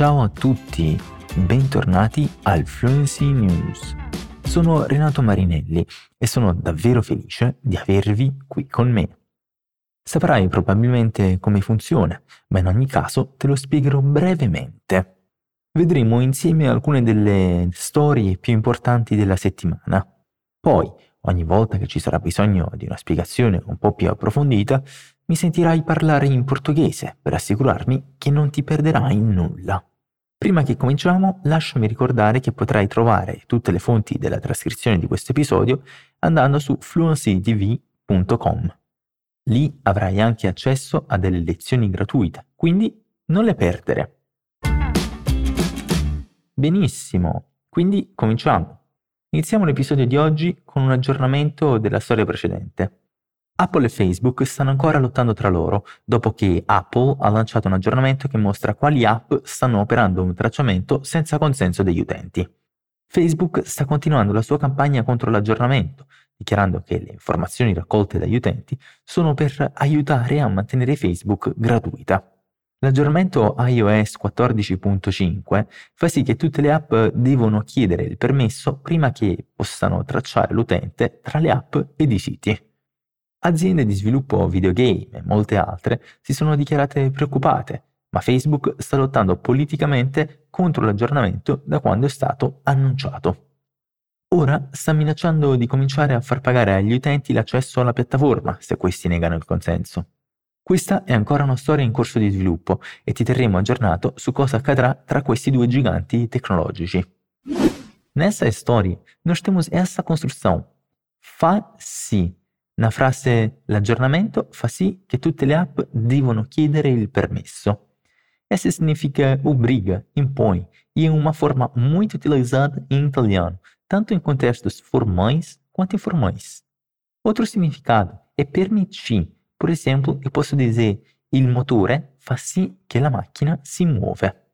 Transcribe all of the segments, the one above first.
Ciao a tutti, bentornati al Fluency News. Sono Renato Marinelli e sono davvero felice di avervi qui con me. Saprai probabilmente come funziona, ma in ogni caso te lo spiegherò brevemente. Vedremo insieme alcune delle storie più importanti della settimana. Poi, ogni volta che ci sarà bisogno di una spiegazione un po' più approfondita, mi sentirai parlare in portoghese per assicurarmi che non ti perderai nulla. Prima che cominciamo, lasciami ricordare che potrai trovare tutte le fonti della trascrizione di questo episodio andando su fluencytv.com. Lì avrai anche accesso a delle lezioni gratuite, quindi non le perdere. Benissimo, quindi cominciamo. Iniziamo l'episodio di oggi con un aggiornamento della storia precedente. Apple e Facebook stanno ancora lottando tra loro, dopo che Apple ha lanciato un aggiornamento che mostra quali app stanno operando un tracciamento senza consenso degli utenti. Facebook sta continuando la sua campagna contro l'aggiornamento, dichiarando che le informazioni raccolte dagli utenti sono per aiutare a mantenere Facebook gratuita. L'aggiornamento iOS 14.5 fa sì che tutte le app devono chiedere il permesso prima che possano tracciare l'utente tra le app ed i siti. Aziende di sviluppo videogame e molte altre si sono dichiarate preoccupate, ma Facebook sta lottando politicamente contro l'aggiornamento da quando è stato annunciato. Ora sta minacciando di cominciare a far pagare agli utenti l'accesso alla piattaforma se questi negano il consenso. Questa è ancora una storia in corso di sviluppo e ti terremo aggiornato su cosa accadrà tra questi due giganti tecnologici. Nessa história, nós temos essa construção. Fa-si. Na frase l'aggiornamento fa sì che tutte le app devono chiedere il permesso. Essa significa obriga, impõe, e é uma forma muito utilizada em italiano, tanto em contextos formais quanto informais. Outro significado é permitir, Por esempio, io posso dire il motore fa sì che la macchina si muove.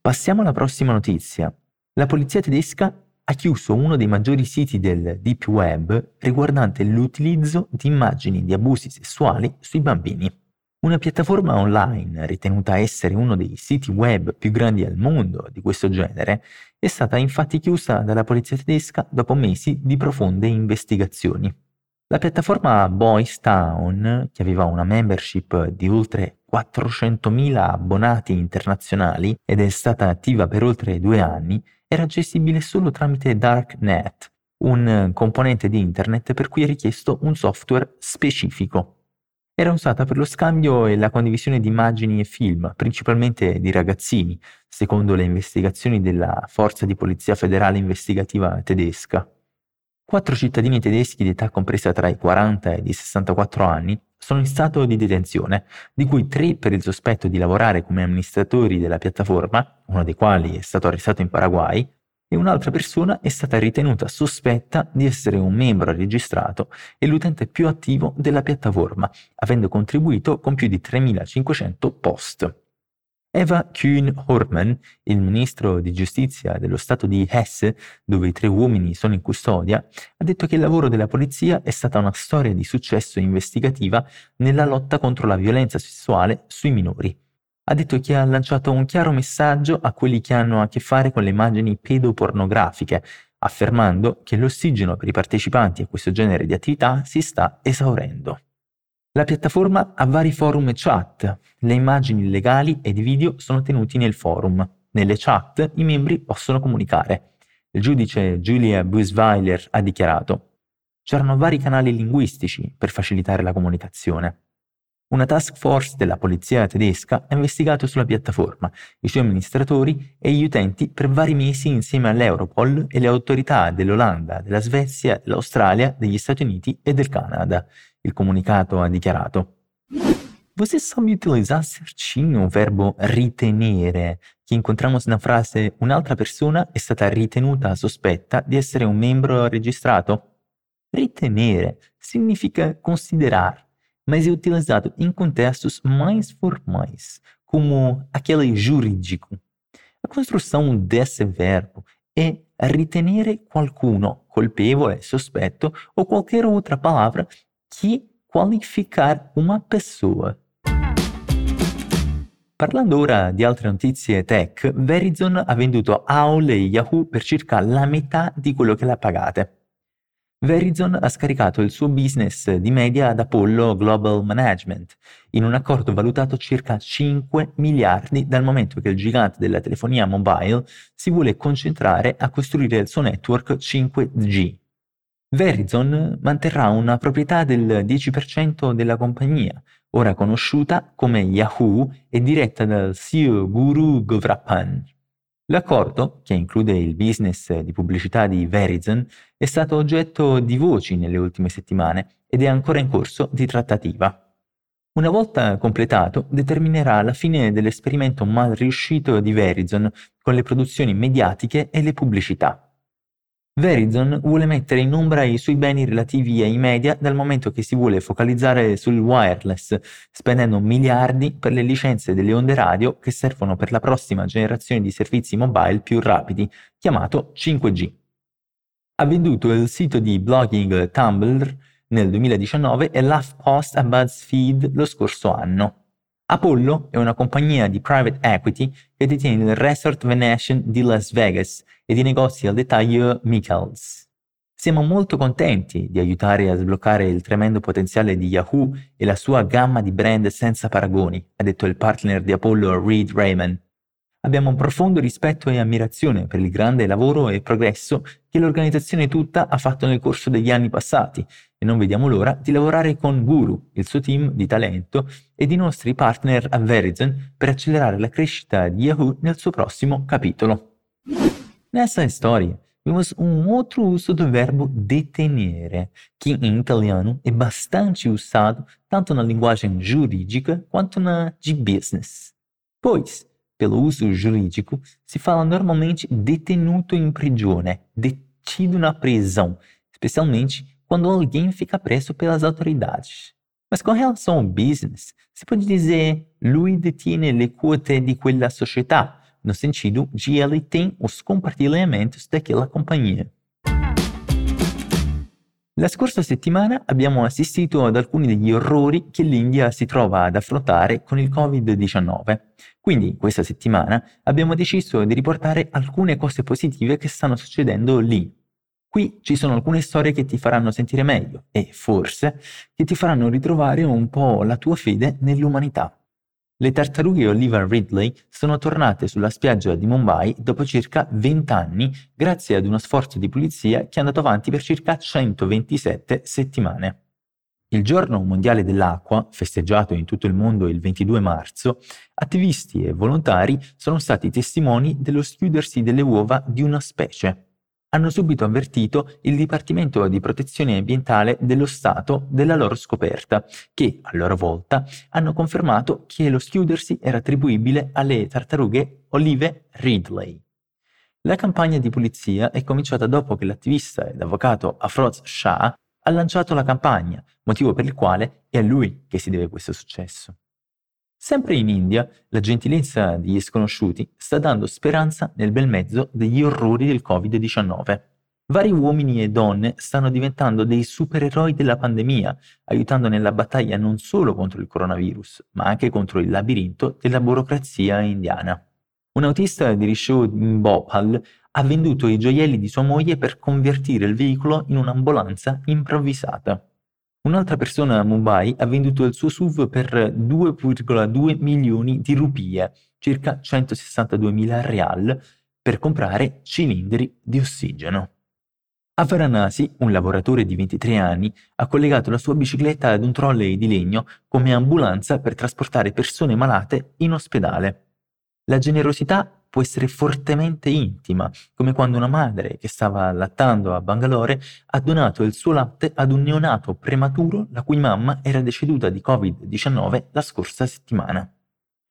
Passiamo alla prossima notizia. La polizia tedesca ha chiuso uno dei maggiori siti del Deep Web riguardante l'utilizzo di immagini di abusi sessuali sui bambini. Una piattaforma online ritenuta essere uno dei siti web più grandi al mondo di questo genere è stata infatti chiusa dalla polizia tedesca dopo mesi di profonde investigazioni. La piattaforma Boys Town, che aveva una membership di oltre 400.000 abbonati internazionali ed è stata attiva per oltre due anni, era accessibile solo tramite Darknet, un componente di internet per cui è richiesto un software specifico. Era usata per lo scambio e la condivisione di immagini e film, principalmente di ragazzini, secondo le investigazioni della Forza di Polizia Federale Investigativa tedesca. Quattro cittadini tedeschi di età compresa tra i 40 e i 64 anni sono in stato di detenzione, di cui tre per il sospetto di lavorare come amministratori della piattaforma, uno dei quali è stato arrestato in Paraguay, e un'altra persona è stata ritenuta sospetta di essere un membro registrato e l'utente più attivo della piattaforma, avendo contribuito con più di 3.500 post. Eva Kuhn-Hortmann, il ministro di giustizia dello Stato di Hesse, dove i tre uomini sono in custodia, ha detto che il lavoro della polizia è stata una storia di successo investigativa nella lotta contro la violenza sessuale sui minori. Ha detto che ha lanciato un chiaro messaggio a quelli che hanno a che fare con le immagini pedopornografiche, affermando che l'ossigeno per i partecipanti a questo genere di attività si sta esaurendo. La piattaforma ha vari forum e chat. Le immagini legali ed i video sono tenuti nel forum. Nelle chat i membri possono comunicare. Il giudice Julia Busweiler ha dichiarato C'erano vari canali linguistici per facilitare la comunicazione. Una task force della polizia tedesca ha investigato sulla piattaforma, i suoi amministratori e gli utenti per vari mesi insieme all'Europol e le autorità dell'Olanda, della Svezia, dell'Australia, degli Stati Uniti e del Canada. Il comunicato ha dichiarato. Você sabe utilizar certinho o verbo ritenere, che encontramos na frase un'altra persona è stata ritenuta sospetta di essere un membro registrato? Ritenere significa considerar, mas é utilizado em contextos mais formais, como aquele jurídico. A construção desse verbo é ritenere qualcuno colpevole, sospetto ou qualquer outra palavra que qualificar uma pessoa. Parlando ora di altre notizie tech, Verizon ha venduto AOL e Yahoo per circa la metà di quello che l'ha pagate. Verizon ha scaricato il suo business di media ad Apollo Global Management, in un accordo valutato circa 5 miliardi dal momento che il gigante della telefonia mobile si vuole concentrare a costruire il suo network 5G. Verizon manterrà una proprietà del 10% della compagnia, ora conosciuta come Yahoo e diretta dal CEO Guru Govrapan. L'accordo, che include il business di pubblicità di Verizon, è stato oggetto di voci nelle ultime settimane ed è ancora in corso di trattativa. Una volta completato, determinerà la fine dell'esperimento mal riuscito di Verizon con le produzioni mediatiche e le pubblicità. Verizon vuole mettere in ombra i suoi beni relativi ai media dal momento che si vuole focalizzare sul wireless, spendendo miliardi per le licenze delle onde radio che servono per la prossima generazione di servizi mobile più rapidi, chiamato 5G. Ha venduto il sito di blogging Tumblr nel 2019 e l'HuffPost a BuzzFeed lo scorso anno. Apollo è una compagnia di private equity che detiene il Resort Venetian di Las Vegas e di negozi al dettaglio Michaels. Siamo molto contenti di aiutare a sbloccare il tremendo potenziale di Yahoo e la sua gamma di brand senza paragoni, ha detto il partner di Apollo Reed Raymond. Abbiamo un profondo rispetto e ammirazione per il grande lavoro e progresso che l'organizzazione tutta ha fatto nel corso degli anni passati e non vediamo l'ora di lavorare con Guru, il suo team di talento e i nostri partner a Verizon per accelerare la crescita di Yahoo nel suo prossimo capitolo. Nessa história, vemos um outro uso do verbo detenere, que em italiano é bastante usado tanto na linguagem jurídica quanto na de business. Pois, pelo uso jurídico, se fala normalmente detenuto in prigione, detido na prisão, especialmente quando alguém fica preso pelas autoridades. Mas com relação ao business, se pode dizer lui detiene le quote di quella società, no sentido de ele tem os compartilhamentos daquela companhia. La scorsa settimana abbiamo assistito ad alcuni degli orrori che l'India si trova ad affrontare con il Covid-19. Quindi questa settimana abbiamo deciso di riportare alcune cose positive che stanno succedendo lì. Qui ci sono alcune storie che ti faranno sentire meglio e forse che ti faranno ritrovare un po' la tua fede nell'umanità. Le tartarughe Oliver Ridley sono tornate sulla spiaggia di Mumbai dopo circa 20 anni grazie ad uno sforzo di pulizia che è andato avanti per circa 127 settimane. Il giorno mondiale dell'acqua, festeggiato in tutto il mondo il 22 marzo, attivisti e volontari sono stati testimoni dello schiudersi delle uova di una specie hanno subito avvertito il Dipartimento di Protezione Ambientale dello Stato della loro scoperta, che a loro volta hanno confermato che lo schiudersi era attribuibile alle tartarughe Olive Ridley. La campagna di pulizia è cominciata dopo che l'attivista ed avvocato Afroz Shah ha lanciato la campagna, motivo per il quale è a lui che si deve questo successo. Sempre in India, la gentilezza degli sconosciuti sta dando speranza nel bel mezzo degli orrori del Covid-19. Vari uomini e donne stanno diventando dei supereroi della pandemia, aiutando nella battaglia non solo contro il coronavirus, ma anche contro il labirinto della burocrazia indiana. Un autista di Risho in Bhopal ha venduto i gioielli di sua moglie per convertire il veicolo in un'ambulanza improvvisata. Un'altra persona a Mumbai ha venduto il suo SUV per 2,2 milioni di rupie, circa 162 mila real, per comprare cilindri di ossigeno. A Varanasi, un lavoratore di 23 anni ha collegato la sua bicicletta ad un trolley di legno come ambulanza per trasportare persone malate in ospedale. La generosità può essere fortemente intima, come quando una madre che stava allattando a Bangalore ha donato il suo latte ad un neonato prematuro la cui mamma era deceduta di Covid-19 la scorsa settimana.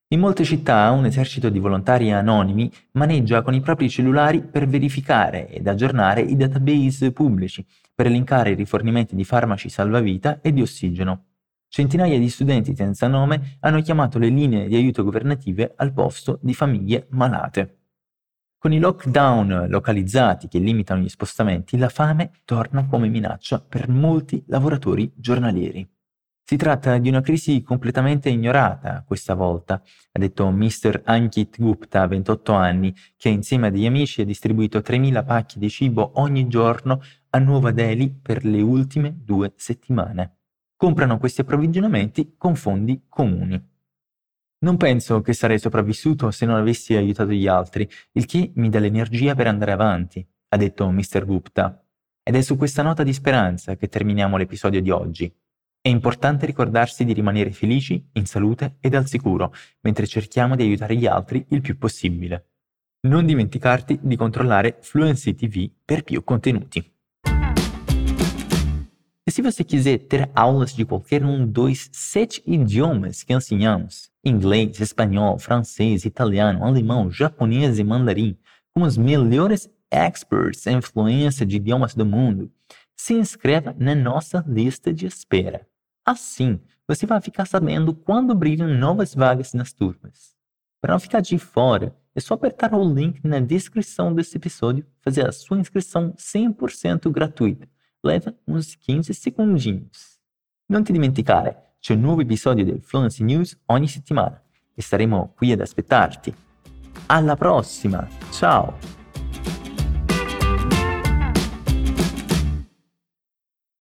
In molte città un esercito di volontari anonimi maneggia con i propri cellulari per verificare ed aggiornare i database pubblici, per elencare i rifornimenti di farmaci salvavita e di ossigeno. Centinaia di studenti senza nome hanno chiamato le linee di aiuto governative al posto di famiglie malate. Con i lockdown localizzati che limitano gli spostamenti, la fame torna come minaccia per molti lavoratori giornalieri. Si tratta di una crisi completamente ignorata questa volta, ha detto Mr. Ankit Gupta, 28 anni, che insieme a degli amici ha distribuito 3.000 pacchi di cibo ogni giorno a Nuova Delhi per le ultime due settimane. Comprano questi approvvigionamenti con fondi comuni. Non penso che sarei sopravvissuto se non avessi aiutato gli altri, il che mi dà l'energia per andare avanti, ha detto Mr. Gupta. Ed è su questa nota di speranza che terminiamo l'episodio di oggi. È importante ricordarsi di rimanere felici, in salute ed al sicuro, mentre cerchiamo di aiutare gli altri il più possibile. Non dimenticarti di controllare Fluency TV per più contenuti. E se você quiser ter aulas de qualquer um dos sete idiomas que ensinamos, inglês, espanhol, francês, italiano, alemão, japonês e mandarim, com os melhores experts em fluência de idiomas do mundo, se inscreva na nossa lista de espera. Assim, você vai ficar sabendo quando brilham novas vagas nas turmas. Para não ficar de fora, é só apertar o link na descrição desse episódio, fazer a sua inscrição 100% gratuita. Leva uns 15 segundinhos. Non ti dimenticare, c'è un nuovo episodio del Fluency News ogni settimana e saremo qui ad aspettarti. Alla prossima, ciao!